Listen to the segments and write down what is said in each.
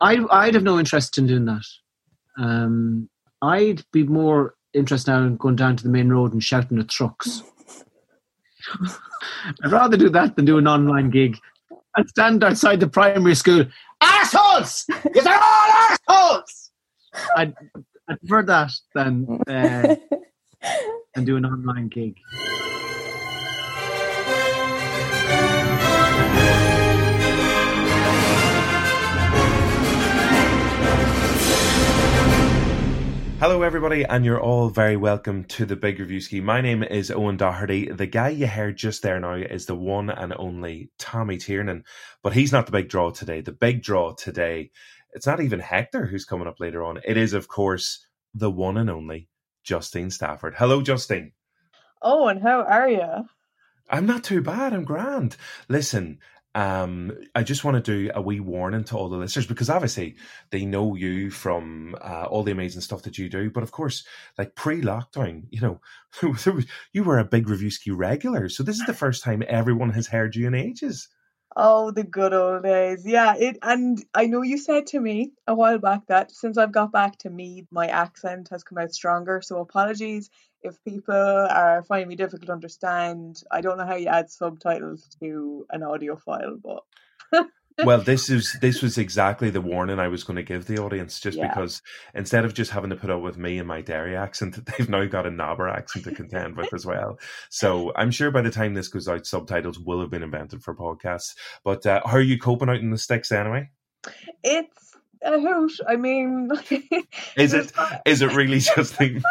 I I'd have no interest in doing that. Um, I'd be more interested now in going down to the main road and shouting at trucks. I'd rather do that than do an online gig and stand outside the primary school. Assholes! Because they're all assholes! I'd, I'd prefer that than uh, than do an online gig. Hello, everybody, and you're all very welcome to the Big Review Ski. My name is Owen Doherty. The guy you heard just there now is the one and only Tommy Tiernan, but he's not the big draw today. The big draw today, it's not even Hector who's coming up later on. It is, of course, the one and only Justine Stafford. Hello, Justine. Owen, how are you? I'm not too bad. I'm grand. Listen, um, I just want to do a wee warning to all the listeners because obviously they know you from uh, all the amazing stuff that you do. But of course, like pre lockdown, you know, you were a big review ski regular. So this is the first time everyone has heard you in ages. Oh, the good old days. Yeah, it and I know you said to me a while back that since I've got back to me, my accent has come out stronger. So apologies if people are finding me difficult to understand. I don't know how you add subtitles to an audio file, but well, this is this was exactly the warning I was going to give the audience, just yeah. because instead of just having to put up with me and my Derry accent, they've now got a Nobber accent to contend with as well. So I'm sure by the time this goes out, subtitles will have been invented for podcasts. But uh, how are you coping out in the sticks anyway? It's a hoot. I mean, is it? Is it really just the?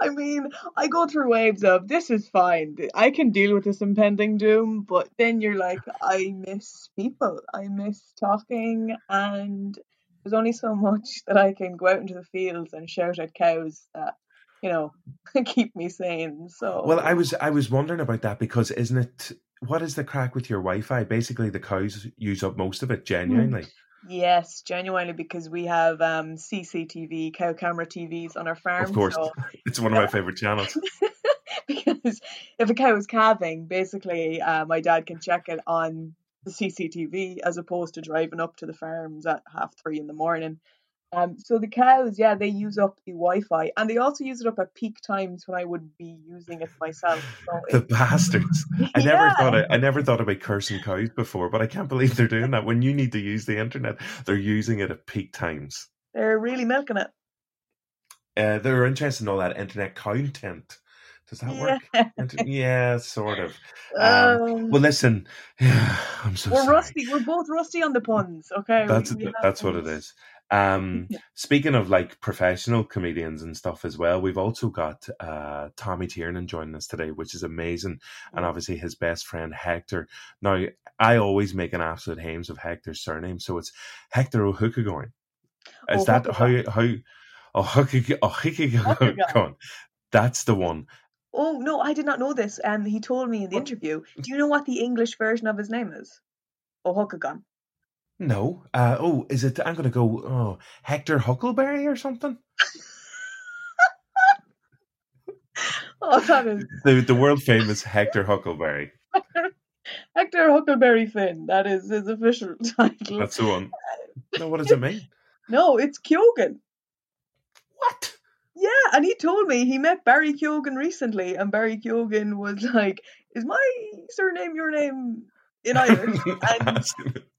I mean, I go through waves of this is fine. I can deal with this impending doom, but then you're like, I miss people. I miss talking, and there's only so much that I can go out into the fields and shout at cows that you know keep me sane. So well, I was I was wondering about that because isn't it? What is the crack with your Wi-Fi? Basically, the cows use up most of it. Hmm. Genuinely. Yes, genuinely, because we have um, CCTV, cow camera TVs on our farm. Of course, so, it's one of my favorite channels. because if a cow is calving, basically, uh, my dad can check it on the CCTV as opposed to driving up to the farms at half three in the morning um, so the cows, yeah, they use up the Wi-Fi, and they also use it up at peak times when I would be using it myself. So the bastards! I never yeah. thought I, I never thought about cursing cows before, but I can't believe they're doing that. When you need to use the internet, they're using it at peak times. They're really milking it. Uh, they're interested in all that internet content. Does that work? Yeah, yeah sort of. Um, um, well, listen, yeah, I'm so. We're sorry. rusty. We're both rusty on the puns. Okay, that's we, we that's what it is. Um, speaking of like professional comedians and stuff as well, we've also got uh, Tommy Tiernan joining us today, which is amazing, and obviously his best friend Hector. Now, I always make an absolute hames of Hector's surname, so it's Hector O'Hookagorn. Is oh, that how how? Oh, That's the one. Oh no, I did not know this. And um, he told me in the interview. Do you know what the English version of his name is? O'Huckagon. No. Uh, oh, is it? I'm going to go. Oh, Hector Huckleberry or something. oh, that is the the world famous Hector Huckleberry. Hector Huckleberry Finn. That is his official title. That's the one. No, what does it mean? no, it's Keoghan. What? Yeah, and he told me he met Barry Keoghan recently, and Barry Keoghan was like, "Is my surname your name in Irish?" And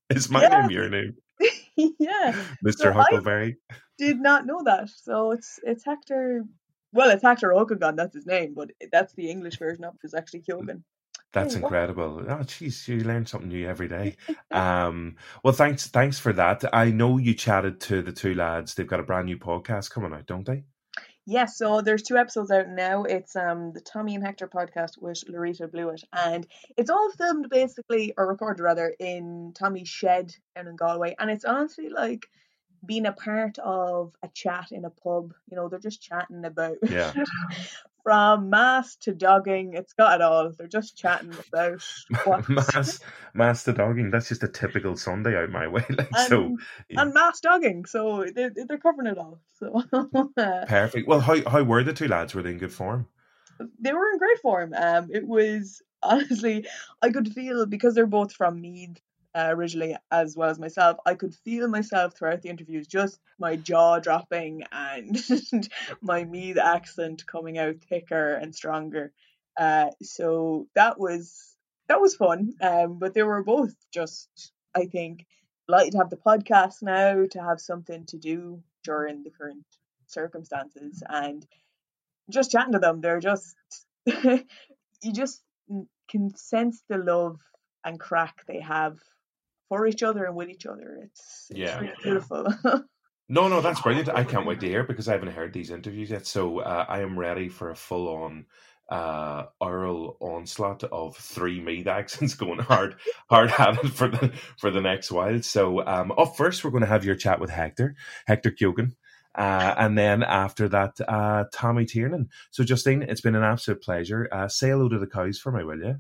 is my name your name? yeah, Mr. So Huckleberry. I did not know that. So it's it's Hector. Well, it's Hector Hucklegon. That's his name, but that's the English version of it. Is actually Keoghan. That's incredible. Oh, jeez, you learn something new every day. Um, well, thanks, thanks for that. I know you chatted to the two lads. They've got a brand new podcast coming out, don't they? Yes, so there's two episodes out now. It's um the Tommy and Hector podcast with Larita Blewett, and it's all filmed basically or recorded rather in Tommy's shed down in Galway, and it's honestly like being a part of a chat in a pub. You know, they're just chatting about yeah. from mass to dogging. It's got it all. They're just chatting about what mass mass to dogging. That's just a typical Sunday out my way. Like and, so, yeah. and mass dogging. So they're they're covering it all. So perfect. Well, how how were the two lads? Were they in good form? They were in great form. Um, it was honestly I could feel because they're both from Meath uh, originally as well as myself, I could feel myself throughout the interviews, just my jaw dropping and my Meath accent coming out thicker and stronger. Uh, so that was that was fun. Um, but they were both just, I think, like to have the podcast now to have something to do during the current circumstances and just chatting to them. They're just you just can sense the love and crack they have for each other and with each other. It's, it's Yeah, really yeah. beautiful. No, no, that's brilliant. I can't wait to hear because I haven't heard these interviews yet. So uh, I am ready for a full on uh oral onslaught of three Meath accents going hard hard at it for the for the next while. So um up first we're gonna have your chat with Hector, Hector Keoghan. Uh, and then after that, uh, Tommy Tiernan. So, Justine, it's been an absolute pleasure. Uh, say hello to the cows for me, will you?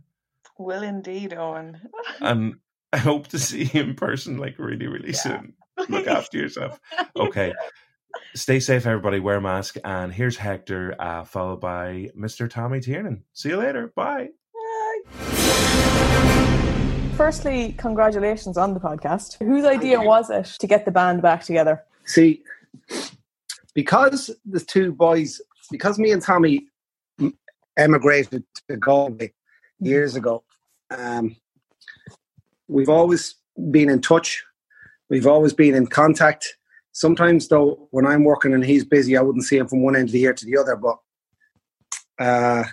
Will indeed, Owen. And I hope to see you in person, like really, really Yeah. soon. Look after yourself. Okay. Stay safe, everybody. Wear a mask. And here's Hector, uh, followed by Mr. Tommy Tiernan. See you later. Bye. Bye. Firstly, congratulations on the podcast. Whose idea was it to get the band back together? See, because the two boys, because me and Tommy emigrated to Galway years ago, um, we've always been in touch. We've always been in contact. Sometimes, though, when I'm working and he's busy, I wouldn't see him from one end of the year to the other. But uh,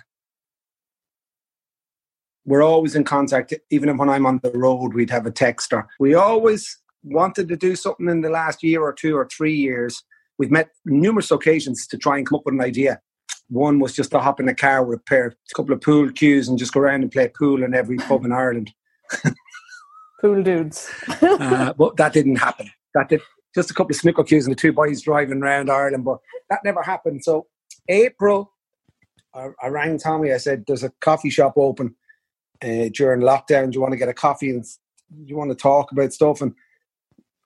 we're always in contact. Even when I'm on the road, we'd have a text. Or we always wanted to do something in the last year or two or three years. We've met numerous occasions to try and come up with an idea. One was just to hop in a car with a pair, a couple of pool cues, and just go around and play pool in every pub in Ireland. Pool dudes. Uh, but that didn't happen. That did just a couple of snooker cues and the two boys driving around Ireland, but that never happened. So April, I, I rang Tommy. I said, "There's a coffee shop open uh, during lockdown. Do you want to get a coffee and you want to talk about stuff?" And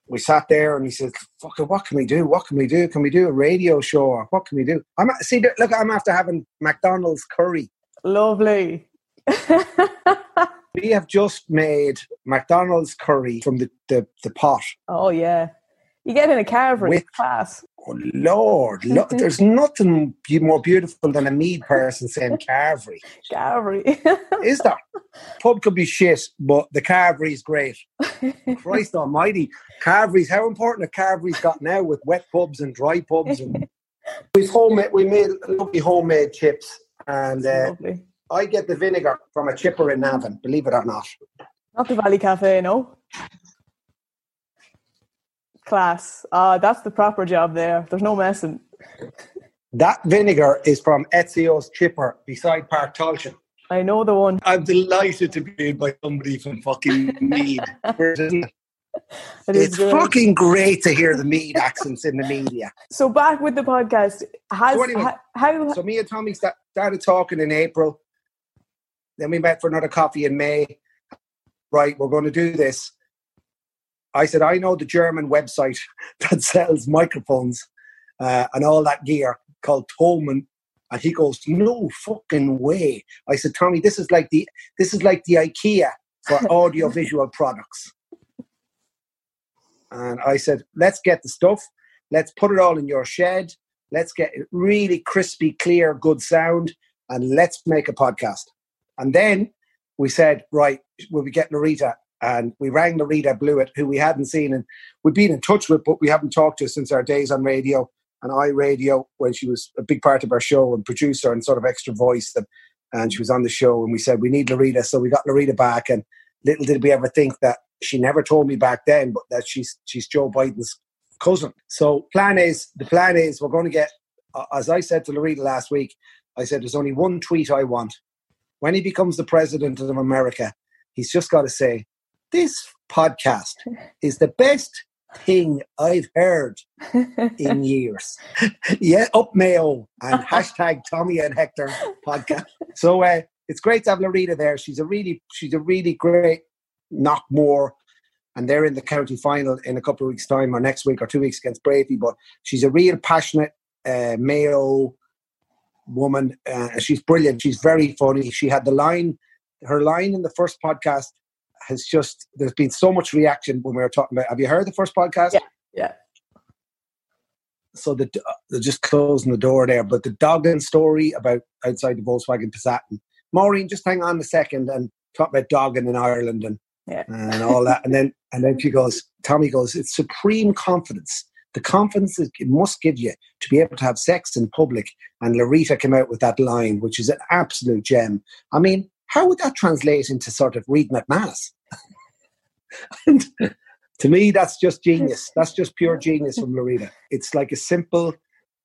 we sat there, and he said, "Fuck it, what can we do? What can we do? Can we do a radio show? What can we do?" I'm see, look, I'm after having McDonald's curry. Lovely. We have just made McDonald's curry from the the, the pot. oh, yeah. You get in a carvery. With- class. Oh Lord, look, there's nothing be- more beautiful than a Meath person saying carvery. Carvery. Is there? Pub could be shit, but the carvery's great. Christ Almighty, carveries! How important a carvery's got now with wet pubs and dry pubs. And we've homemade, we made lovely homemade chips, and uh, Lovely. I get the vinegar from a chipper in Navan. Believe it or not. Not the Valley Cafe, no? Class. Ah, that's the proper job there. There's no messing. That vinegar is from Ezio's chipper beside Páirc Tailteann. I know the one. I'm delighted to be by somebody from fucking Meath. It? It's good. fucking great to hear the Meath accents in the media. So back with the podcast. Has So anyway, ha- how So me and Tommy sta- started talking in April. Then we met for another coffee in May. Right, we're going to do this. I said, I know the German website that sells microphones uh, and all that gear called Thomann. And he goes, No fucking way. I said, Tommy, this is like the this is like the IKEA for audiovisual products. And I said, Let's get the stuff. Let's put it all in your shed. Let's get really crispy, clear, good sound, and let's make a podcast. And then we said, right, we'll be getting Larita. And we rang Larita Blewett, who we hadn't seen and we'd been in touch with, but we haven't talked to since our days on radio and iRadio when she was a big part of our show and producer and sort of extra voice. And, and she was on the show and we said, we need Larita. So we got Larita back. And little did we ever think that she never told me back then, but that she's, she's Joe Biden's cousin. So plan is, the plan is we're going to get, as I said to Larita last week, I said, there's only one tweet I want. When he becomes the president of America, he's just got to say, this podcast is the best thing I've heard in years. yeah, up Mayo and hashtag Tommy and Hector podcast. So uh, it's great to have Larita there. She's a really, she's a really great Knockmore, and they're in the county final in a couple of weeks' time, or next week or two weeks against Bravey. But she's a real passionate uh, Mayo woman. Uh, she's brilliant. She's very funny. She had the line, her line in the first podcast has just there's been so much reaction when we were talking about. Have you heard the first podcast? Yeah. Yeah. So the they're just closing the door there, but the dogging story about outside the Volkswagen Passat. And Maureen, just hang on a second and talk about dogging in Ireland and Yeah. and all that, and then and then she goes. Tommy goes. It's supreme confidence. The confidence it must give you to be able to have sex in public. And Larita came out with that line, which is an absolute gem. I mean, how would that translate into sort of reading at mass? and to me, that's just genius. That's just pure genius from Larita. It's like a simple.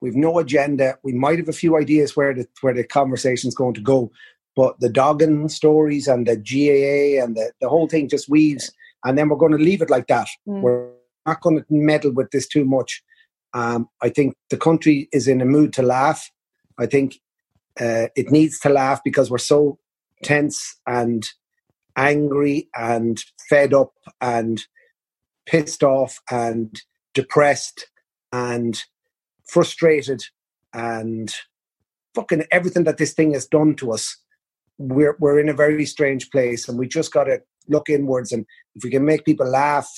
We've no agenda. We might have a few ideas where the where the conversation's going to go, but the dogging stories and the GAA and the, the whole thing just weaves, and then we're going to leave it like that. Mm. We're not going to meddle with this too much. Um, I think the country is in a mood to laugh. I think uh, it needs to laugh because we're so tense and angry and fed up and pissed off and depressed and frustrated and fucking everything that this thing has done to us. We're we're in a very strange place, and we just got to look inwards. And if we can make people laugh,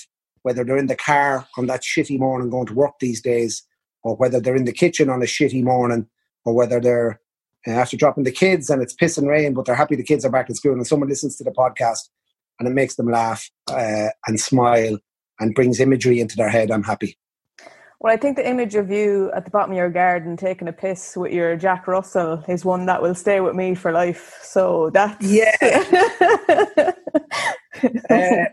whether they're in the car on that shitty morning going to work these days, or whether they're in the kitchen on a shitty morning, or whether they're uh, after dropping the kids and it's piss and rain, but they're happy the kids are back in school, and someone listens to the podcast and it makes them laugh uh, and smile and brings imagery into their head. I'm happy. Well, I think the image of you at the bottom of your garden taking a piss with your Jack Russell is one that will stay with me for life. So that's Yeah. Uh,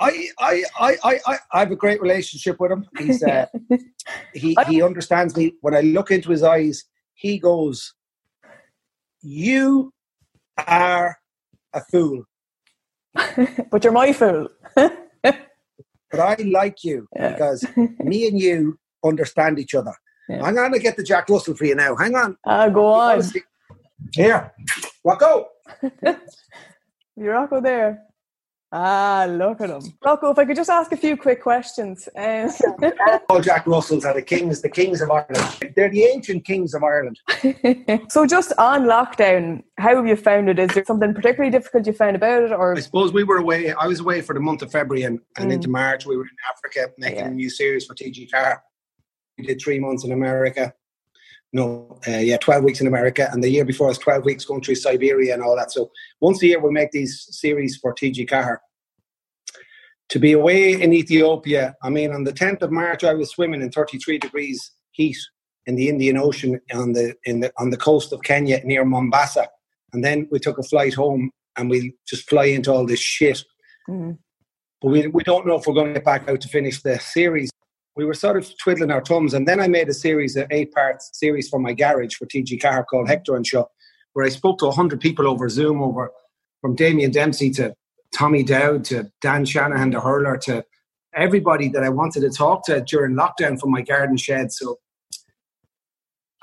I, I, I, I, I have a great relationship with him. He's uh, he he understands me. When I look into his eyes, he goes, "You are a fool, but you're my fool. but I like you Yeah. because me and you understand each other." Yeah. I'm gonna get the Jack Russell for you now. Hang on. Ah, go on. Here, what go? You Rocco there. Ah, look at him. Rocco, if I could just ask a few quick questions. Um, All Jack Russells are the kings, the kings of Ireland. They're the ancient kings of Ireland. so just on lockdown, how have you found it? Is there something particularly difficult you found about it or I suppose we were away. I was away for the month of February and, and Mm. into March. We were in Africa making Yeah. a new series for TG4. We did three months in America. No, uh, yeah, 12 weeks in America. And the year before, I was 12 weeks going through Siberia and all that. So once a year, we make these series for TG4. To be away in Ethiopia, I mean, on the 10th of March, I was swimming in 33 degrees heat in the Indian Ocean on the, in the, on the coast of Kenya near Mombasa. And then we took a flight home and we just fly into all this shit Mm. but we, we don't know if we're going to get back out to finish the series. We were sort of twiddling our thumbs, and then I made a series, an eight-part series for my garage for TG4 called Hector and Show, where I spoke to hundred people over Zoom, over from Damien Dempsey to Tommy Dowd to Dan Shanahan, the hurler, to everybody that I wanted to talk to during lockdown from my garden shed. So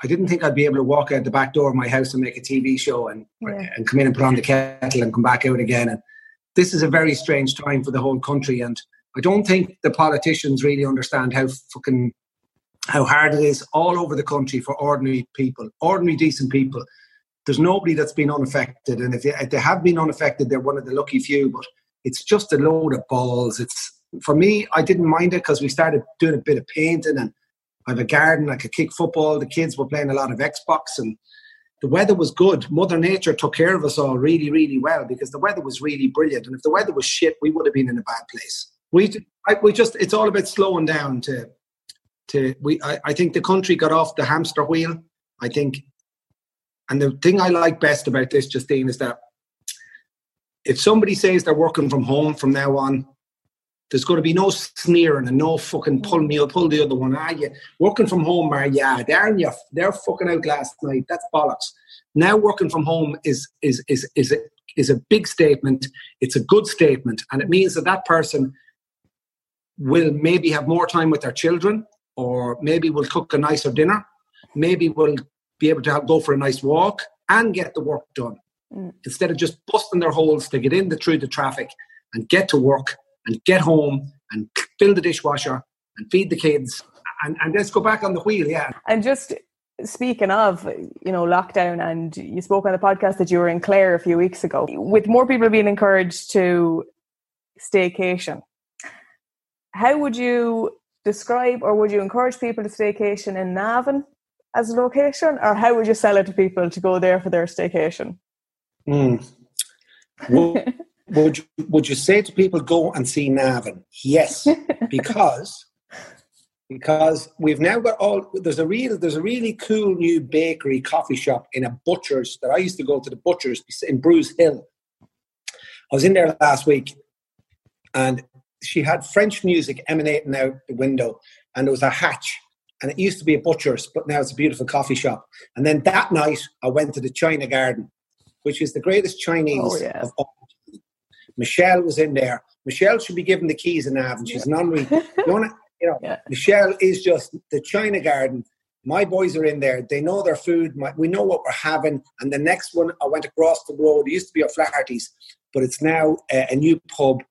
I didn't think I'd be able to walk out the back door of my house and make a TV show and Yeah. and come in and put on the kettle and come back out again. And this is a very strange time for the whole country. And I don't think the politicians really understand how fucking how hard it is all over the country for ordinary people, ordinary decent people. There's nobody that's been unaffected, and if they, if they have been unaffected, they're one of the lucky few. But it's just a load of balls. It's for me. I didn't mind it because we started doing a bit of painting, and I have a garden. I could kick football. The kids were playing a lot of Xbox, and the weather was good. Mother Nature took care of us all really, really well because the weather was really brilliant. And if the weather was shit, we would have been in a bad place. We, I, we just, it's all about slowing down to, to we. I, I think the country got off the hamster wheel. I think, and the thing I like best about this, Justine, is that if somebody says they're working from home from now on, there's going to be no sneering and no fucking pull me or pull the other one. Ah, you working from home, are yeah, they're you, they're fucking out last night. That's bollocks. Now working from home is is is is a, is a big statement. It's a good statement, and it means that that person will maybe have more time with their children, or maybe will cook a nicer dinner, maybe will be able to have, go for a nice walk and get the work done Mm. instead of just busting their holes to get in the through the traffic and get to work and get home and fill the dishwasher and feed the kids and, and let's go back on the wheel. Yeah, And just speaking of, you know, lockdown, and you spoke on the podcast that you were in Clare a few weeks ago. With more people being encouraged to staycation. How would you describe or would you encourage people to staycation in Navan as a location, or how would you sell it to people to go there for their staycation? Mm. Would, would, you, would you say to people go and see Navan? Yes, because because we've now got all there's a real there's a really cool new bakery coffee shop in a butcher's that I used to go to the butcher's in Bruce Hill. I was in there last week and she had French music emanating out the window and there was a hatch and it used to be a butcher's but now it's a beautiful coffee shop. And then that night I went to the China Garden, which is the greatest Chinese oh, yeah. of all. Michelle was in there. Michelle should be given the keys in Nav and she's non You know, yeah. Michelle is just the China Garden. My boys are in there. They know their food. My, we know what we're having. And the next one, I went across the road. It used to be a Flaherty's, but it's now a, a new pub.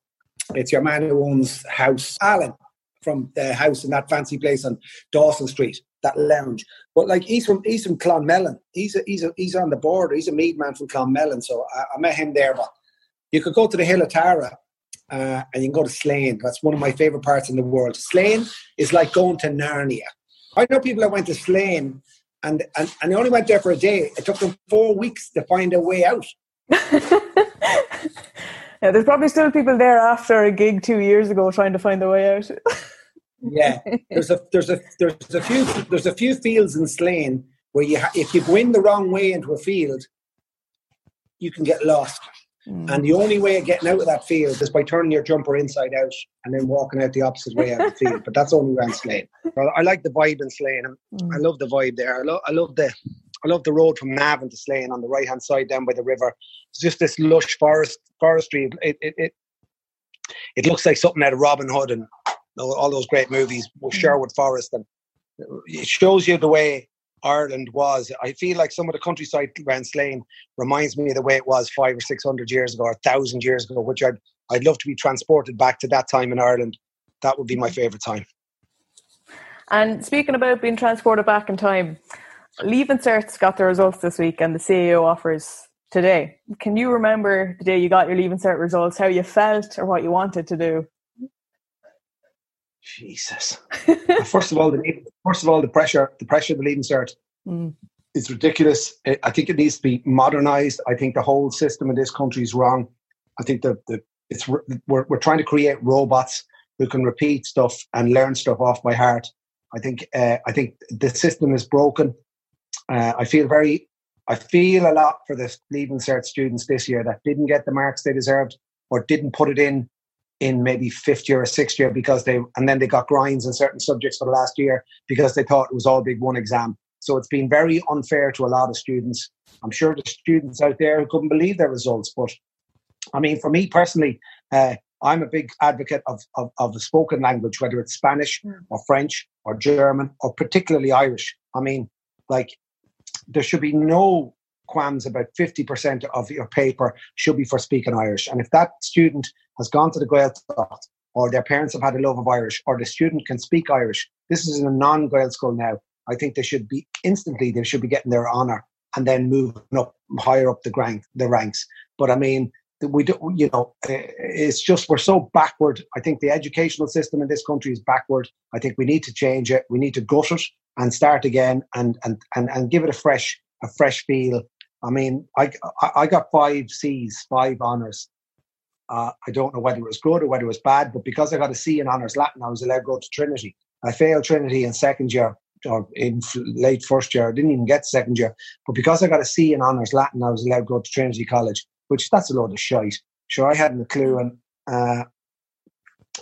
It's your man who owns house, Alan, from the house in that fancy place on Dawson Street, that lounge. But like he's from he's from Clonmellon. He's a, he's a, he's on the border. He's a Meath man from Clonmellon. So I, I met him there. But you could go to the Hill of Tara uh, and you can go to Slane. That's one of my favorite parts in the world. Slane is like going to Narnia. I know people that went to Slane and, and, and they only went there for a day. It took them four weeks to find a way out. yeah, there's probably still people there after a gig two years ago trying to find their way out. yeah, there's a there's a there's a few there's a few fields in Slane where you ha- if you go in the wrong way into a field, you can get lost. Mm. And the only way of getting out of that field is by turning your jumper inside out and then walking out the opposite way out of the field. But that's only around Slane. I like the vibe in Slane. Mm. I love the vibe there. I, lo- I love the I love the road from Navan to Slane on the right hand side down by the river. It's just this lush forest forestry. It it it, it looks like something out of Robin Hood and all those great movies with mm. Sherwood Forest, and it shows you the way Ireland was. I feel like some of the countryside around Slane reminds me of the way it was five or six hundred years ago, or a thousand years ago, which I'd I'd love to be transported back to that time in Ireland. That would be my favourite time. And speaking about being transported back in time, Leaving Certs got the results this week, and the CAO offers today. Can you remember the day you got your Leaving Cert results, how you felt, or what you wanted to do? Jesus. first of all, the first of all, the pressure, the pressure of the leaving cert mm. is ridiculous. I think it needs to be modernized. I think the whole system in this country is wrong. I think that the it's we're we're trying to create robots who can repeat stuff and learn stuff off by heart. I think uh, I think the system is broken. Uh, I feel very I feel a lot for the leaving cert students this year that didn't get the marks they deserved or didn't put it in in maybe fifth year or sixth year because they and then they got grinds in certain subjects for the last year because they thought it was all big one exam. So it's been very unfair to a lot of students. I'm sure the students out there who couldn't believe their results, but I mean, for me personally, uh, I'm a big advocate of, of, of the spoken language, whether it's Spanish mm. or French or German or particularly Irish. I mean, like there should be no qualms about 50% of your paper should be for speaking Irish. And if that student has gone to the Gaeltacht, or their parents have had a love of Irish, or the student can speak Irish, this is in a non-Gaelscoil now. I think they should be instantly they should be getting their honour and then moving up higher up the rank the ranks. But I mean, we do you know it's just we're so backward. I think the educational system in this country is backward. I think we need to change it. We need to gut it and start again and and and, and give it a fresh a fresh feel. I mean, I I got five C's, five honours uh, I don't know whether it was good or whether it was bad, but because I got a C in honours Latin, I was allowed to go to Trinity. I failed Trinity in second year or in late first year. I didn't even get second year, but because I got a C in honours Latin, I was allowed to go to Trinity College, which that's a load of shite. Sure, I hadn't a clue, and uh,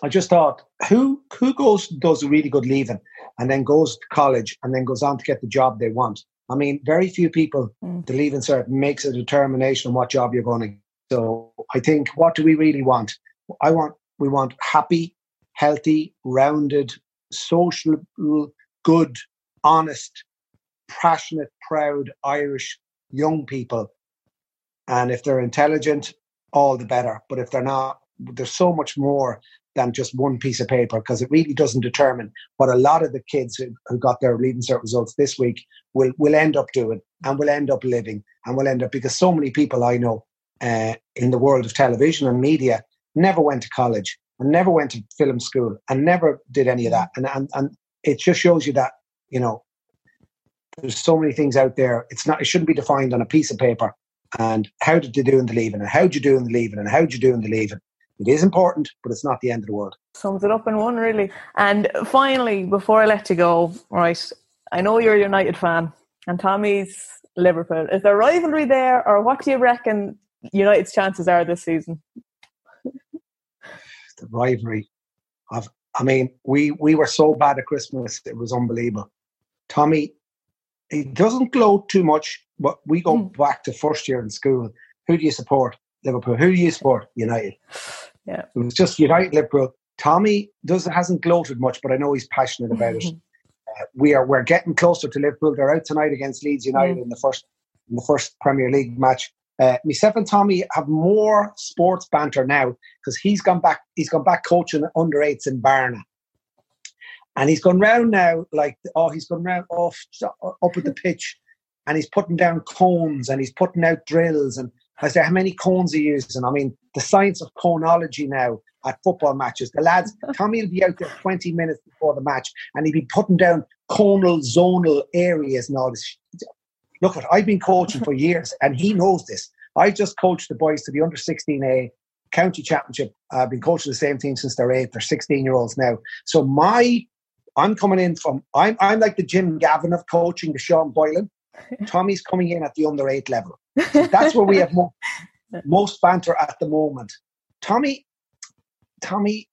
I just thought, who who goes does a really good leaving and then goes to college and then goes on to get the job they want? I mean, very few people mm. the leaving cert makes a determination on what job you're going to Get. so I think what do we really want? I want we want happy, healthy, rounded, social, good, honest, passionate, proud Irish young people. And if they're intelligent, all the better. But if they're not, there's so much more than just one piece of paper because it really doesn't determine what a lot of the kids who, who got their leaving cert results this week will, will end up doing and will end up living and will end up because so many people I know uh, in the world of television and media never went to college, and never went to film school, and never did any of that. And and and it just shows you that you know there's so many things out there. It's not. It shouldn't be defined on a piece of paper. And how did you do in the leaving? And how'd you do in the leaving? And how'd you do in the leaving? It is important, but it's not the end of the world. Sums it up in one, really. And finally, before I let you go, right, I know you're a United fan, and Tommy's Liverpool. Is there rivalry there, or what do you reckon United's chances are this season? the rivalry of I mean, we we were so bad at Christmas, it was unbelievable. Tommy, he doesn't gloat too much, but we go Mm. back to first year in school. Who do you support? Liverpool. Who do you support? United. Yeah. It was just United, Liverpool. Tommy does hasn't gloated much, but I know he's passionate about it. Uh, we are we're getting closer to Liverpool. They're out tonight against Leeds United in the first in the first Premier League match. Uh, myself and Tommy have more sports banter now because he's gone back. He's gone back coaching under eights in Barna, and he's gone round now like oh he's gone round off up at the pitch, and he's putting down cones and he's putting out drills and I say how many cones he using. I mean the science of conology now at football matches. The lads, Tommy will be out there twenty minutes before the match, and he'll be putting down conal zonal areas and all this. Look, at I've been coaching for years, and he knows this. I just coached the boys to the under sixteen A county championship. I've been coaching the same team since they're eight. They're sixteen year olds now. So my, I'm coming in from. I'm I'm like the Jim Gavin of coaching the Sean Boylan. Tommy's coming in at the under eight level. That's where we have mo- most banter at the moment. Tommy, Tommy,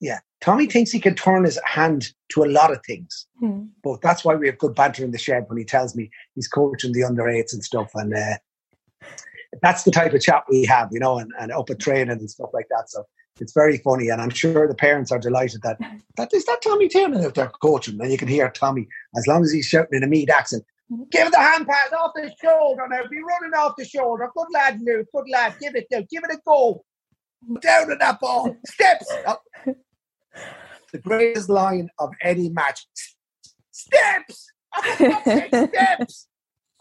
yeah, Tommy thinks he can turn his hand to a lot of things, Hmm. but that's why we have good banter in the shed when he tells me he's coaching the under eights and stuff. And uh, that's the type of chat we have, you know, and, and up at training and stuff like that. So it's very funny, and I'm sure the parents are delighted that that is that Tommy Tiernan out there coaching, and you can hear Tommy as long as he's shouting in a Meath accent. Give the hand pass off the shoulder now. Be running off the shoulder. Good lad, Luke. Good lad. Give it now. Give it a go. Down at that ball. Steps. The greatest line of any match. Steps. Oh, for fuck's sake, Steps.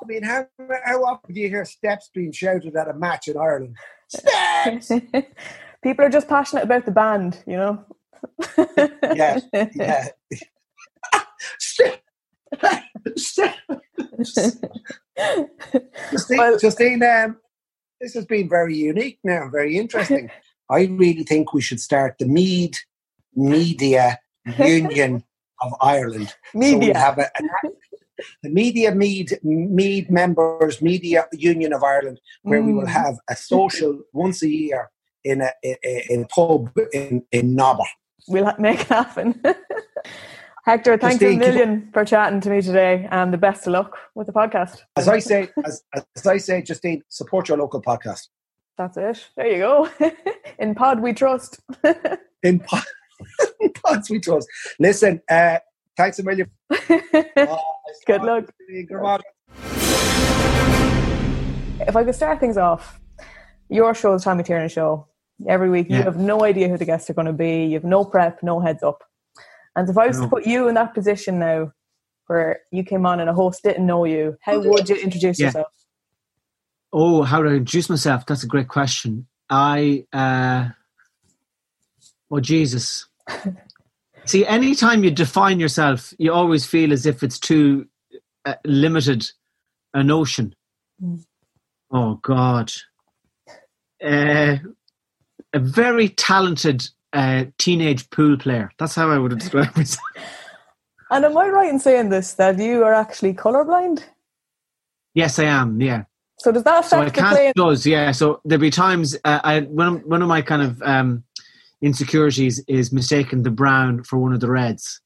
I mean, how, how often do you hear steps being shouted at a match in Ireland? Steps. People are just passionate about the band, you know. Yeah, yeah. Steps. Justine, Well- Justine um, this has been very unique now, very interesting. I really think we should start the Meath Media Union of Ireland. So Media. have a, a- the Media Meath Meath Members Media Union of Ireland, where we will Mm. have a social once a year in a, in a, pub in, in Nobber. we'll make it happen. Hector, thanks a Justine, keep- million for chatting to me today, and the best of luck with the podcast. As I say, as, as I say, Justine, support your local podcast. That's it. There you go. In Pod we trust. In pod, in pods we trust. Listen, uh, thanks a million. Oh, Good luck. Good if I could start things off, your show is Tommy Tiernan show. Every week, you have no idea who the guests are going to be. You have no prep, no heads up. And if I was No. to put you in that position now, where you came on and a host didn't know you, how would you introduce Yeah. yourself? Oh, how do I introduce myself? That's a great question. I, uh, oh Jesus. See, anytime you define yourself, you always feel as if it's too uh, limited a notion. Mm. Oh God. Uh, a very talented uh, teenage pool player. That's how I would describe myself. And am I right in saying this that you are actually colorblind? yes, I am. Yeah. So does that so I affect the can't playing? does yeah. So there'll be times uh, I one of, one of my kind of um, insecurities is mistaking the brown for one of the reds.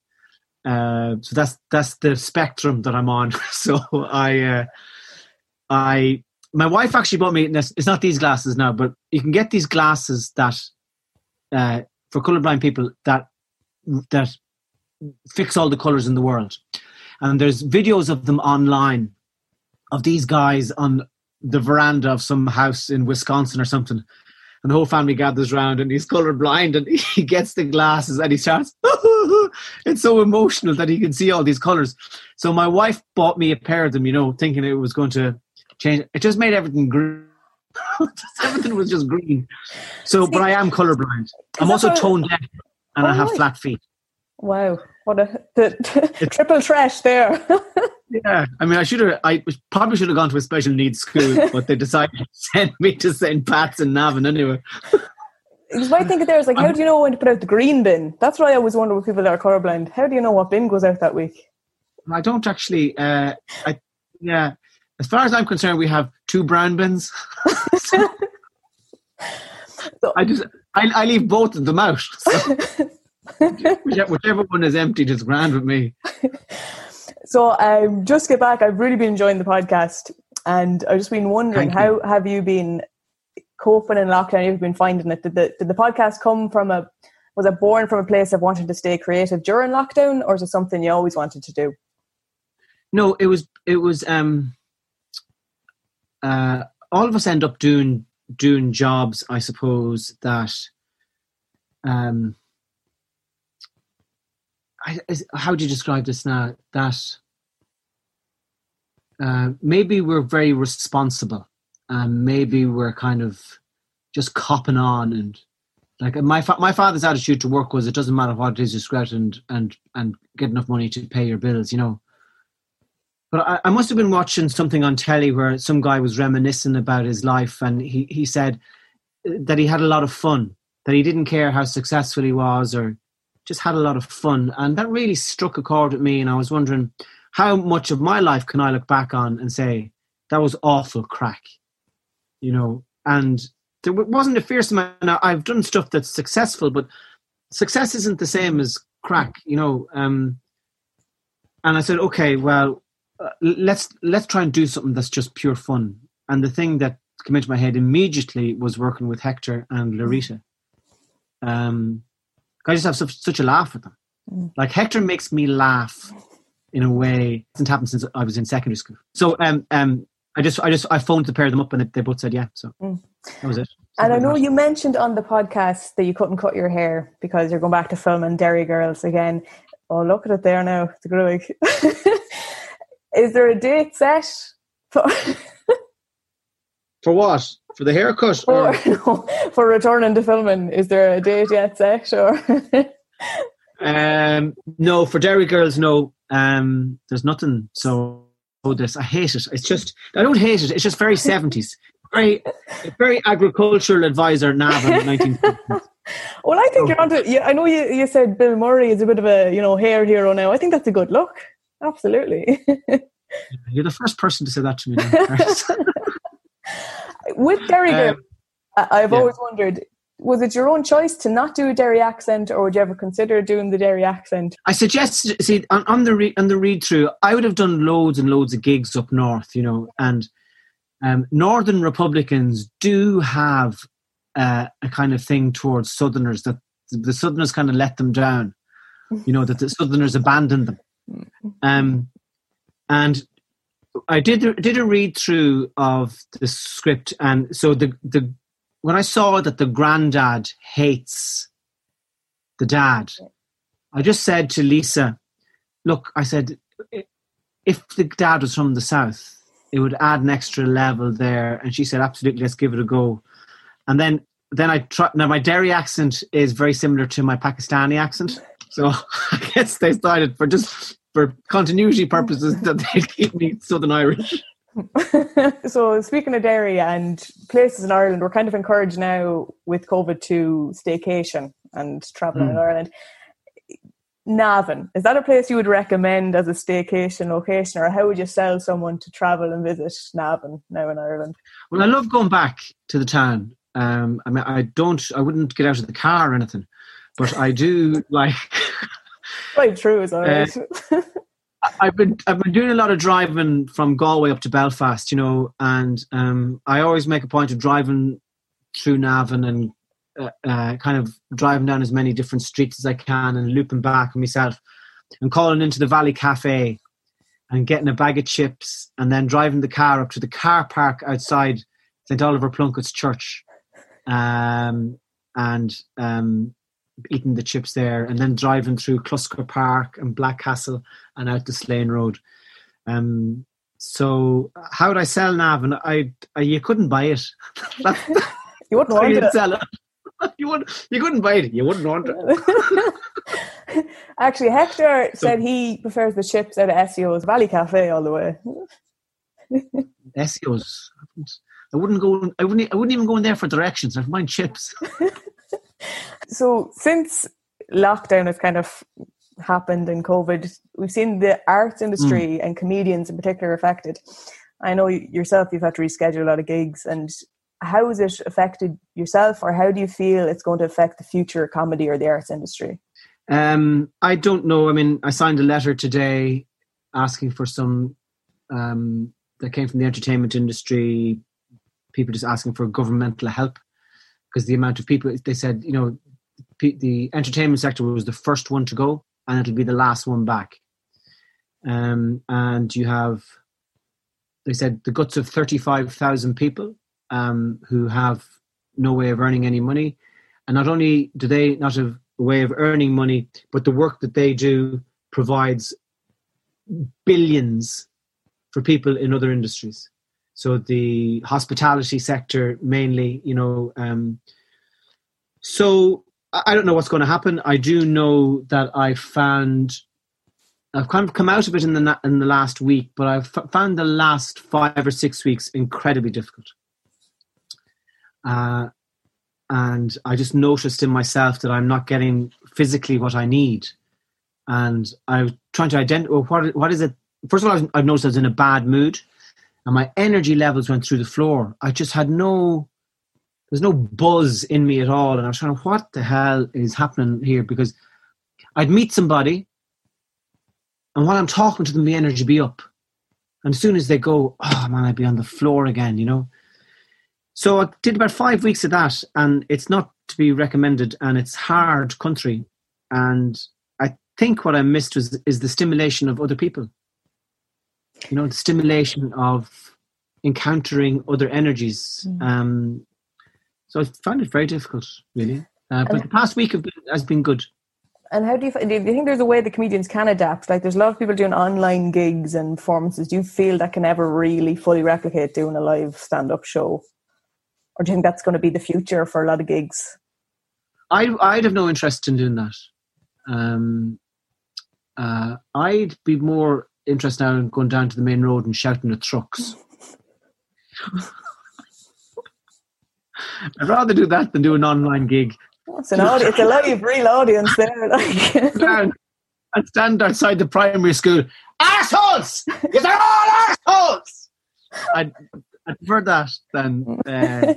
Uh, so that's that's the spectrum that I'm on. so I uh, I my wife actually bought me. It's it's not these glasses now, but you can get these glasses that uh, for colorblind people that that fix all the colors in the world. And there's videos of them online of these guys on the veranda of some house in Wisconsin or something. And the whole family gathers around and he's colorblind and he gets the glasses and he starts, it's so emotional that he can see all these colors. So my wife bought me a pair of them, you know, thinking it was going to change. It just made everything green. the one was just green. So, but I am colorblind. I'm also tone deaf, and I Oh, have right. flat feet. Wow, what a the, triple threat there. Yeah, I mean, I should have. I probably should have gone to a special needs school, but they decided to send me to St. Pat's in Navan anyway. Because my thinking there is like, how do you know when to put out the green bin? That's what I always wonder with people that are colorblind. How do you know what bin goes out that week? I don't actually. Uh, I yeah. As far as I'm concerned, we have two brown bins. So So- I just I, I leave both of them out. So whichever, one is emptied is grand with me. So um, just get back. I've really been enjoying the podcast, and I've just been wondering how have you been coping in lockdown? You've been finding it. Did the did the podcast come from a was it born from a place of wanting to stay creative during lockdown, or is it something you always wanted to do? No, it was it was um uh all of us end up doing doing jobs, I suppose, that um I, how do you describe this now? That uh, maybe we're very responsible, and maybe we're kind of just copping on and like my fa- my father's attitude to work was it doesn't matter what it is, go out and and and get enough money to pay your bills, you know. But I, I must have been watching something on telly where some guy was reminiscing about his life, and he, he said that he had a lot of fun, that he didn't care how successful he was, or just had a lot of fun. And that really struck a chord with me. And I was wondering how much of my life can I look back on and say, that was awful crack, you know? And there wasn't a fierce amount. I've done stuff that's successful, but success isn't the same as crack, you know? Um, and I said, okay, well, uh, let's let's try and do something that's just pure fun. And the thing that came into my head immediately was working with Hector and Larita. Um, I just have such, such a laugh with them. Mm. Like Hector makes me laugh in a way that hasn't happened since I was in secondary school. So um, um, I just I just I phoned to pair them up and they- they both said yeah. So Mm. that was it. And I know you mentioned on the podcast that you couldn't cut your hair because you're going back to filming Derry Girls again. Oh, look at it there now. It's growing. Is there a date set for, for what? For the haircut? for, Or, no, for returning to filming? Is there a date yet set? Or um, no, for Derry Girls, no. Um, there's nothing. So oh, this I hate it. It's just I don't hate it. It's just very seventies. Very, very agricultural advisor Navan, nineteen. well, I think you're onto. Yeah, I know you. You said Bill Murray is a bit of a you know hair hero now. I think that's a good look. Absolutely. You're the first person to say that to me. With Derry Um, I've yeah. always wondered. Was it your own choice to not do a Derry accent, or would you ever consider doing the Derry accent? I suggest see on, on the re, on the read through. I would have done loads and loads of gigs up north, you know, and um, northern Republicans do have uh, a kind of thing towards Southerners that the Southerners kind of let them down, you know, that the Southerners abandoned them. Um, and I did did a read through of the script, and so the the when I saw that the granddad hates the dad, I just said to Lisa, "Look," I said, "if the dad was from the south, it would add an extra level there." And she said, "Absolutely, let's give it a go." And then then I try. Now my Derry accent is very similar to my Pakistani accent, so I guess they started for just for continuity purposes that they keep me Southern Irish. so speaking of Derry and places in Ireland, we're kind of encouraged now with COVID to staycation and traveling in Hmm. Ireland. Navan, is that a place you would recommend as a staycation location, or how would you sell someone to travel and visit Navan now in Ireland? Well, I love going back to the town. Um, I mean, I don't, I wouldn't get out of the car or anything, but I do like. Quite true, is all right. I've been I've been doing a lot of driving from Galway up to Belfast, you know, and um, I always make a point of driving through Navan and uh, uh, kind of driving down as many different streets as I can and looping back myself and calling into the Valley Cafe and getting a bag of chips and then driving the car up to the car park outside St Oliver Plunkett's church um, and um, eating the chips there and then driving through Clusker Park and Blackcastle and out to Slane Road. Um, so how would I sell Nav? And I, I you couldn't buy it. You wouldn't want it. sell it. You wouldn't. You couldn't buy it. You wouldn't want it. Actually, Hector said he prefers the chips out of SEO's Valley Cafe all the way. SEOs. I wouldn't go. I wouldn't. I wouldn't even go in there for directions. I'd mind chips. So since lockdown has kind of happened and COVID, we've seen the arts industry and comedians in particular affected. I know yourself, you've had to reschedule a lot of gigs. And how has it affected yourself, or how do you feel it's going to affect the future of comedy or the arts industry? Um, I don't know. I mean, I signed a letter today asking for some um, that came from the entertainment industry. People just asking for governmental help because the amount of people they said, you know, the entertainment sector was the first one to go, and it'll be the last one back. Um, and you have, they said, the guts of thirty-five thousand people um, who have no way of earning any money, and not only do they not have a way of earning money, but the work that they do provides billions for people in other industries. So the hospitality sector mainly, you know. Um, so I don't know what's going to happen. I do know that I found I've kind of come out of it in the in the last week, but I've found the last five or six weeks incredibly difficult. Uh, and I just noticed in myself that I'm not getting physically what I need, and I'm trying to identify well, what what is it. First of all, I've noticed I was in a bad mood, and my energy levels went through the floor. I just had no, there's no buzz in me at all, and I was trying, what the hell is happening here? Because I'd meet somebody, and while I'm talking to them, the energy be up, and as soon as they go, oh man, I'd be on the floor again, you know. So I did about five weeks of that, and it's not to be recommended, and it's hard country. And I think what I missed was is the stimulation of other people. You know, the stimulation of encountering other energies. Mm. Um, so I found it very difficult, really. Uh, but And- the past week have been, has been good. And how do you, do you think there's a way the comedians can adapt? Like, there's a lot of people doing online gigs and performances. Do you feel that can ever really fully replicate doing a live stand up show? Or do you think that's going to be the future for a lot of gigs? I, I'd have no interest in doing that. Um, uh, I'd be more interested now in going down to the main road and shouting at trucks. I'd rather do that than do an online gig. It's an audi- it's a live, real audience there. Like, and stand outside the primary school. Assholes! You're all assholes! I'd, I'd prefer that than uh,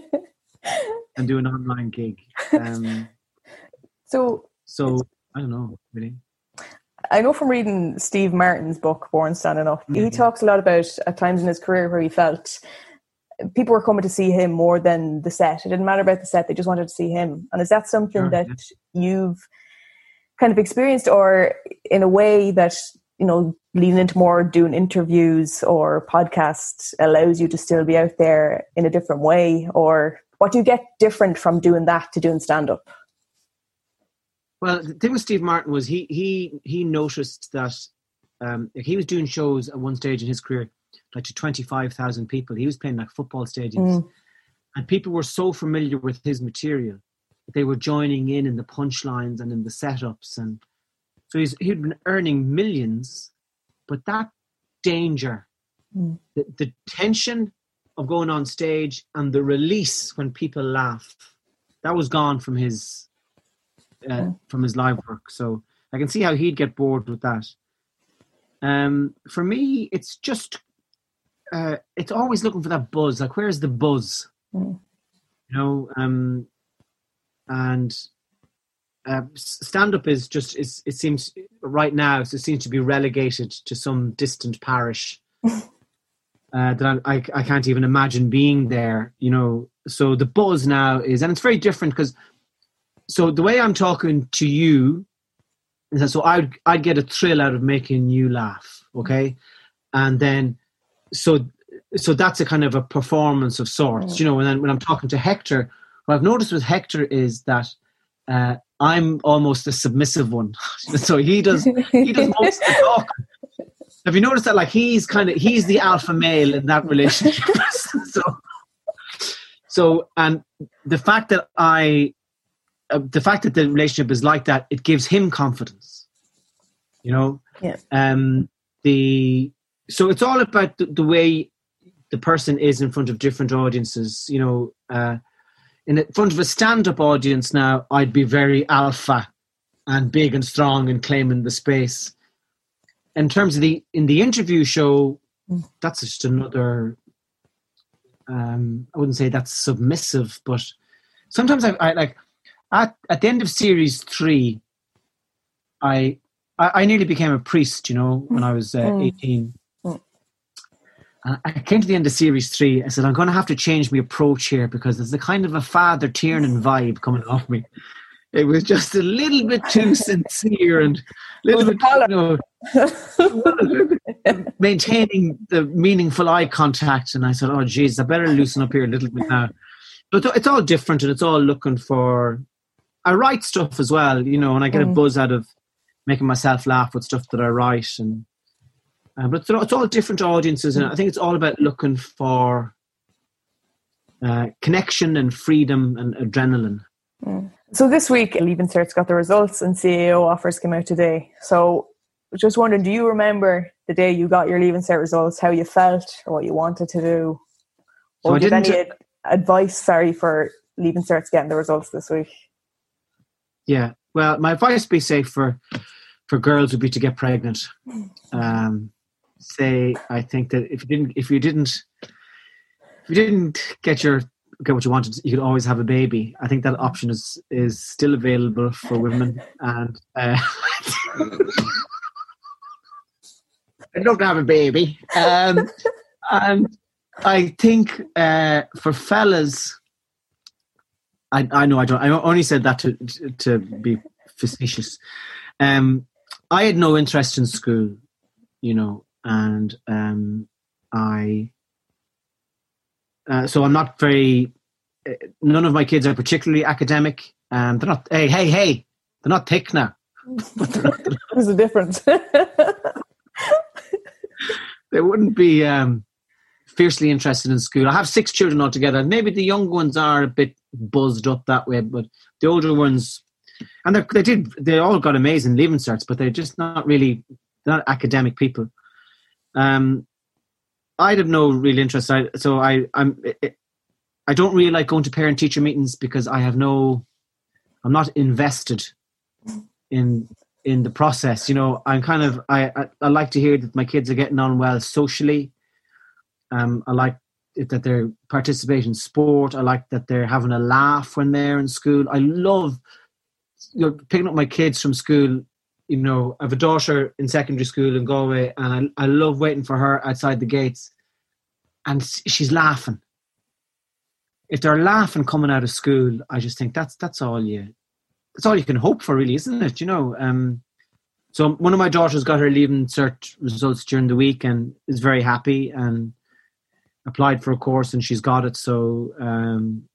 and do an online gig. Um, so so I don't know really. I know from reading Steve Martin's book, Born Standing Up, he Mhm. talks a lot about at times in his career where he felt people were coming to see him more than the set. It didn't matter about the set, they just wanted to see him. And is that something Sure, that yeah. you've kind of experienced or in a way that, you know, leaning into more doing interviews or podcasts allows you to still be out there in a different way? Or what do you get different from doing that to doing stand up? Well, the thing with Steve Martin was he he he noticed that um, he was doing shows at one stage in his career like to twenty five thousand people. He was playing like football stadiums, Mm. and people were so familiar with his material that they were joining in in the punchlines and in the setups, and so he's he'd been earning millions, but that danger, Mm. the, the tension of going on stage and the release when people laugh, that was gone from his uh, Mm. from his live work. So I can see how he'd get bored with that. Um, for me, it's just uh, it's always looking for that buzz. Like, where's the buzz? Mm. You know, um, and uh, stand up is just is it seems right now it seems to be relegated to some distant parish uh, that I, I I can't even imagine being there. You know, so the buzz now is, and it's very different because so the way I'm talking to you is that so I'd I'd get a thrill out of making you laugh, okay, and then so so that's a kind of a performance of sorts, you know. And then when I'm talking to Hector, what I've noticed with Hector is that uh, I'm almost the submissive one, so he does he does most of the talking. Have you noticed that? Like he's kind of he's the alpha male in that relationship. so, so, and the fact that I, uh, the fact that the relationship is like that, it gives him confidence. You know. Yeah. Um. The so it's all about the, the way the person is in front of different audiences. You know. Uh, in front of a stand-up audience now, I'd be very alpha and big and strong and claiming the space. In terms of the in the interview show, that's just another. Um, I wouldn't say that's submissive, but sometimes I, I like at at the end of series three, I I, I nearly became a priest. You know, when I was uh, Mm. eighteen. Mm. And I came to the end of series three. I said, I'm going to have to change my approach here because there's a kind of a Father Tiernan vibe coming off me. It was just a little bit too sincere and a little bit, you know, maintaining the meaningful eye contact. And I said, oh, geez, I better loosen up here a little bit now. But it's all different and it's all looking for. I write stuff as well, you know, and I get a Mm. buzz out of making myself laugh with stuff that I write. And uh, but it's all- it's all different audiences, and I think it's all about looking for uh, connection and freedom and adrenaline. So this week, Leaving Certs got the results and CAO offers came out today. So just wondering, do you remember the day you got your Leaving Cert results, how you felt or what you wanted to do? Or I give didn't- any ad- advice, sorry, for Leaving Certs getting the results this week? Yeah. Well, my advice be safe for for girls would be to get pregnant. Um, say I think that if you didn't if you didn't if you didn't get your get what you wanted, you could always have a baby. I think that option is is still available for women, and uh, I'd love to have a baby. Um, and I think uh, for fellas, I, I know I don't. I only said that to to be facetious. Um, I had no interest in school, you know, and um, I. Uh, so I'm not very. Uh, none of my kids are particularly academic. Um, they're not. Hey, hey, hey! They're not thick now. There's a difference. They wouldn't be um, fiercely interested in school. I have six children altogether. Maybe the young ones are a bit buzzed up that way, but the older ones, and they they did. They all got amazing leaving certs, but they're just not really not academic people. Um, I'd have no real interest. I, so I I'm I don't really like going to parent teacher meetings because I have no. I'm not invested in in the process. You know, I'm kind of I, I I like to hear that my kids are getting on well socially. Um, I like it that they're participating in sport. I like that they're having a laugh when they're in school. I love you know picking up my kids from school. You know, I have a daughter in secondary school in Galway, and I I love waiting for her outside the gates, and she's laughing. If they're laughing coming out of school, I just think that's that's all you that's all you can hope for, really, isn't it? You know. Um, so one of my daughters got her leaving cert results during the week and is very happy and applied for a course and she's got it. So um,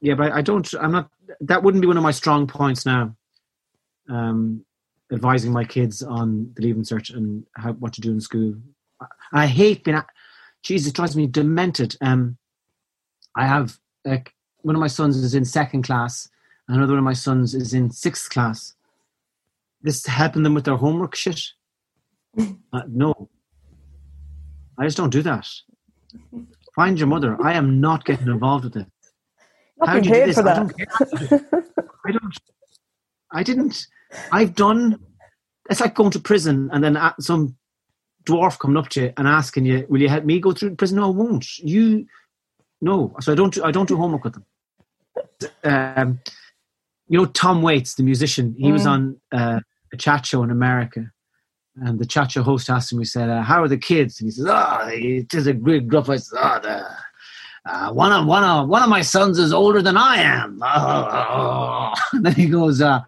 yeah, but I, I don't. I'm not. That wouldn't be one of my strong points now. Um, advising my kids on the leaving cert and how what to do in school. I, I hate being. Jesus, it drives me demented. Um, I have like one of my sons is in second class and Another one of my sons is in sixth class. This helping them with their homework shit. Uh, no, I just don't do that. Find your mother. I am not getting involved with it. Not How do you do this? for I don't care. I don't. I didn't. I've done. It's like going to prison and then some dwarf coming up to you and asking you, "Will you help me go through prison?" No, I won't. You, no. So I don't. Do, I don't do homework with them. Um, you know Tom Waits, the musician. He was Mm. on uh, a chat show in America, and the chat show host asked him. He said, uh, "How are the kids?" And he says, "Oh, it is a great gruff voice. Oh, the, uh, one of one of one of my sons is older than I am." Oh. And then he goes, uh,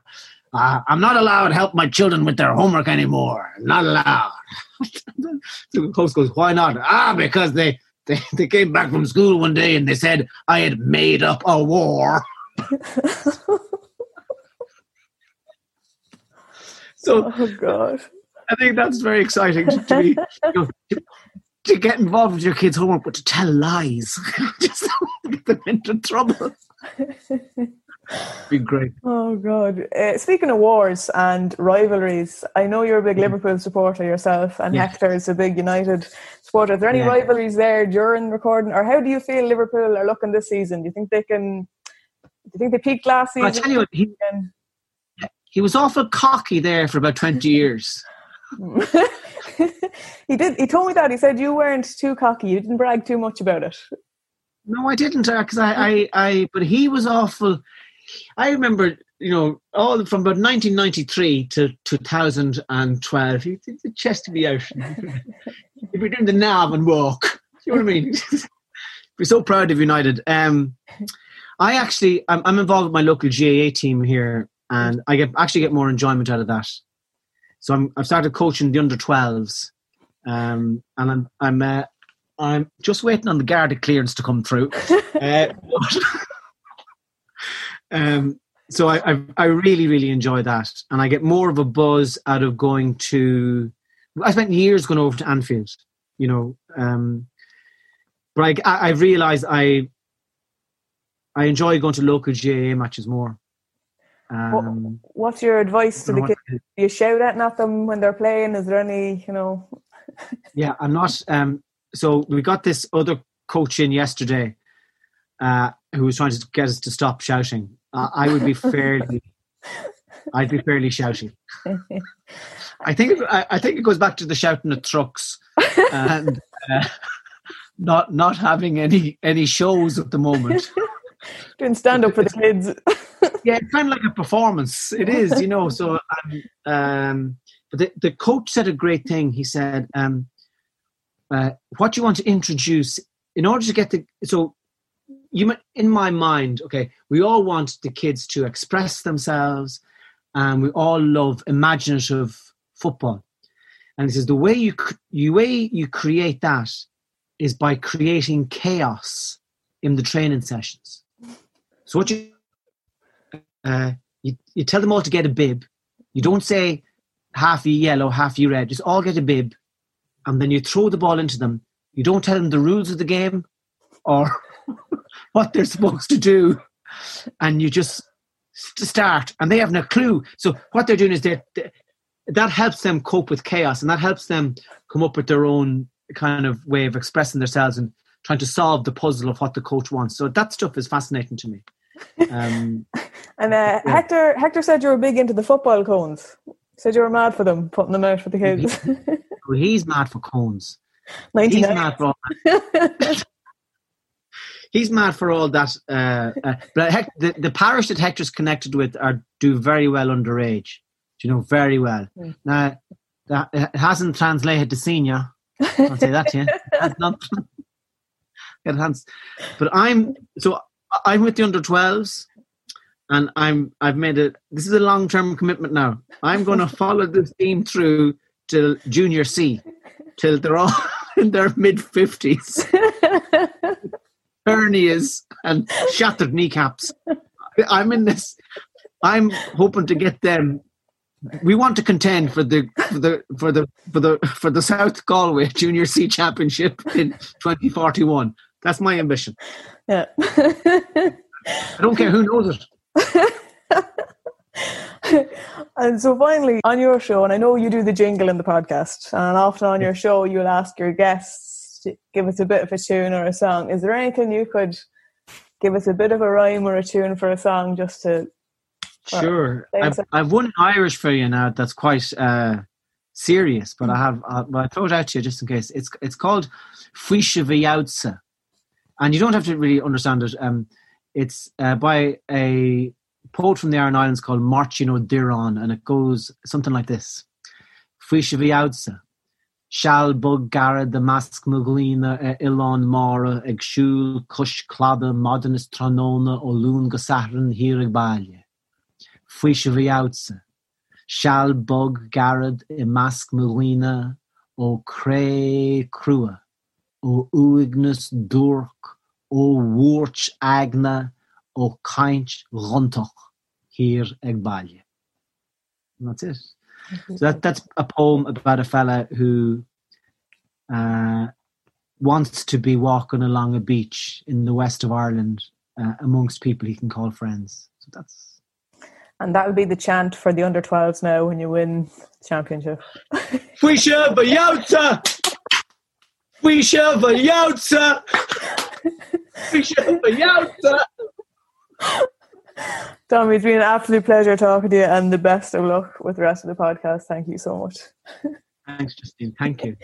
uh, "I'm not allowed to help my children with their homework anymore. Not allowed." the host goes, "Why not?" Ah, because they. They, they came back from school one day and they said I had made up a war. so oh god. I think that's very exciting to, to be you know, to, to get involved with your kids' homework, but to tell lies, just get them into trouble. Be great. Oh God! Uh, speaking of wars and rivalries, I know you're a big Liverpool supporter yourself, and Yeah. Hector is a big United supporter. Are there any Yeah. rivalries there during recording, or how do you feel Liverpool are looking this season? Do you think they can? Do you think they peaked last season? I tell you what, he, he was awful cocky there for about 20 years. He did. He told me that. He said you weren't too cocky. You didn't brag too much about it. No, I didn't, because I, I, I, but he was awful. I remember, you know, all from about 1993 to 2012, he did the chest be out. He'd be doing the nav and walk. You know what I mean? We're so proud of United. Um, I actually, I'm, I'm involved with my local GAA team here, and I get actually get more enjoyment out of that. So I'm, I've started coaching the under 12s, um, and I'm, I'm, uh, I'm just waiting on the Garda clearance to come through. Uh, um, so I, I, I really, really enjoy that, and I get more of a buzz out of going to. I spent years going over to Anfield, you know, um, but I, I, I realised I, I enjoy going to local GAA matches more. Um, What's your advice to the kids? Do you shout at them when they're playing? Is there any, you know? Yeah, I'm not. Um, so we got this other coach in yesterday uh, who was trying to get us to stop shouting. Uh, I would be fairly, I'd be fairly shouty. I think I think it goes back to the shouting at trucks and uh, not not having any any shows at the moment. Doing stand up for the kids. Yeah, it's kind of like a performance. It is, you know. So, um, um, but the, the coach said a great thing. He said, um, uh, "What you want to introduce in order to get the so you in my mind, okay, we all want the kids to express themselves, and we all love imaginative football. And he says the way you you way you create that is by creating chaos in the training sessions. So what you uh, you, you tell them all to get a bib. You don't say half you yellow, half you red. Just all get a bib, and then you throw the ball into them. You don't tell them the rules of the game or what they're supposed to do, and you just start, and they have no clue. So what they're doing is they- that helps them cope with chaos, and that helps them come up with their own kind of way of expressing themselves and trying to solve the puzzle of what the coach wants. So that stuff is fascinating to me. Um, And uh, Yeah. Hector, Hector said you were big into the football cones. Said you were mad for them, putting them out for the kids. Well, he's mad for cones. He's mad for all he's mad for all that. Uh, uh, but Hec- the, the parish that Hector's connected with are do very well underage. Do you know very well. Mm. Now that it hasn't translated to senior. I'll say that to you. Not- it has, but I'm so I'm with the under 12s, and I'm I've made it. This is a long term commitment now. I'm going to follow this team through till junior C, till they're all in their mid 50s hernias and shattered kneecaps. I'm in this. I'm hoping to get them. We want to contend for the for the for the for the for the South Galway Junior C Championship in 2041. That's my ambition. yeah. I don't care who knows it. and so finally, on your show, and I know you do the jingle in the podcast, and often on your show, you'll ask your guests to give us a bit of a tune or a song. Is there anything you could give us a bit of a rhyme or a tune for a song just to Sure, I've. I've one Irish for you now. That's quite uh, serious, but I have. Uh, but I throw it out to you just in case. It's it's called Fuisha Viautsa, and you don't have to really understand it. Um, it's uh, by a poet from the Aran Islands called Marcin Diron, and it goes something like this. Shall bug garad the mask muglina e ilon mara ag shul kush clada modernist tranona o lún gasahran hirig bailje. Fuisha Viautsa. Shall garad i mask muglina o cre crua o uignus durk o wurch agna o kaint rontoch here ag bailje. And that's it. So that, that's a poem about a fella who uh, wants to be walking along a beach in the west of Ireland uh, amongst people he can call friends. So that's And that will be the chant for the under 12s now when you win championship. Fwisha Vayotsa! Fwisha Vayotsa! Fwisha Vayotsa! Tommy, it's been an absolute pleasure talking to you and the best of luck with the rest of the podcast. Thank you so much. Thanks, Justine. Thank you.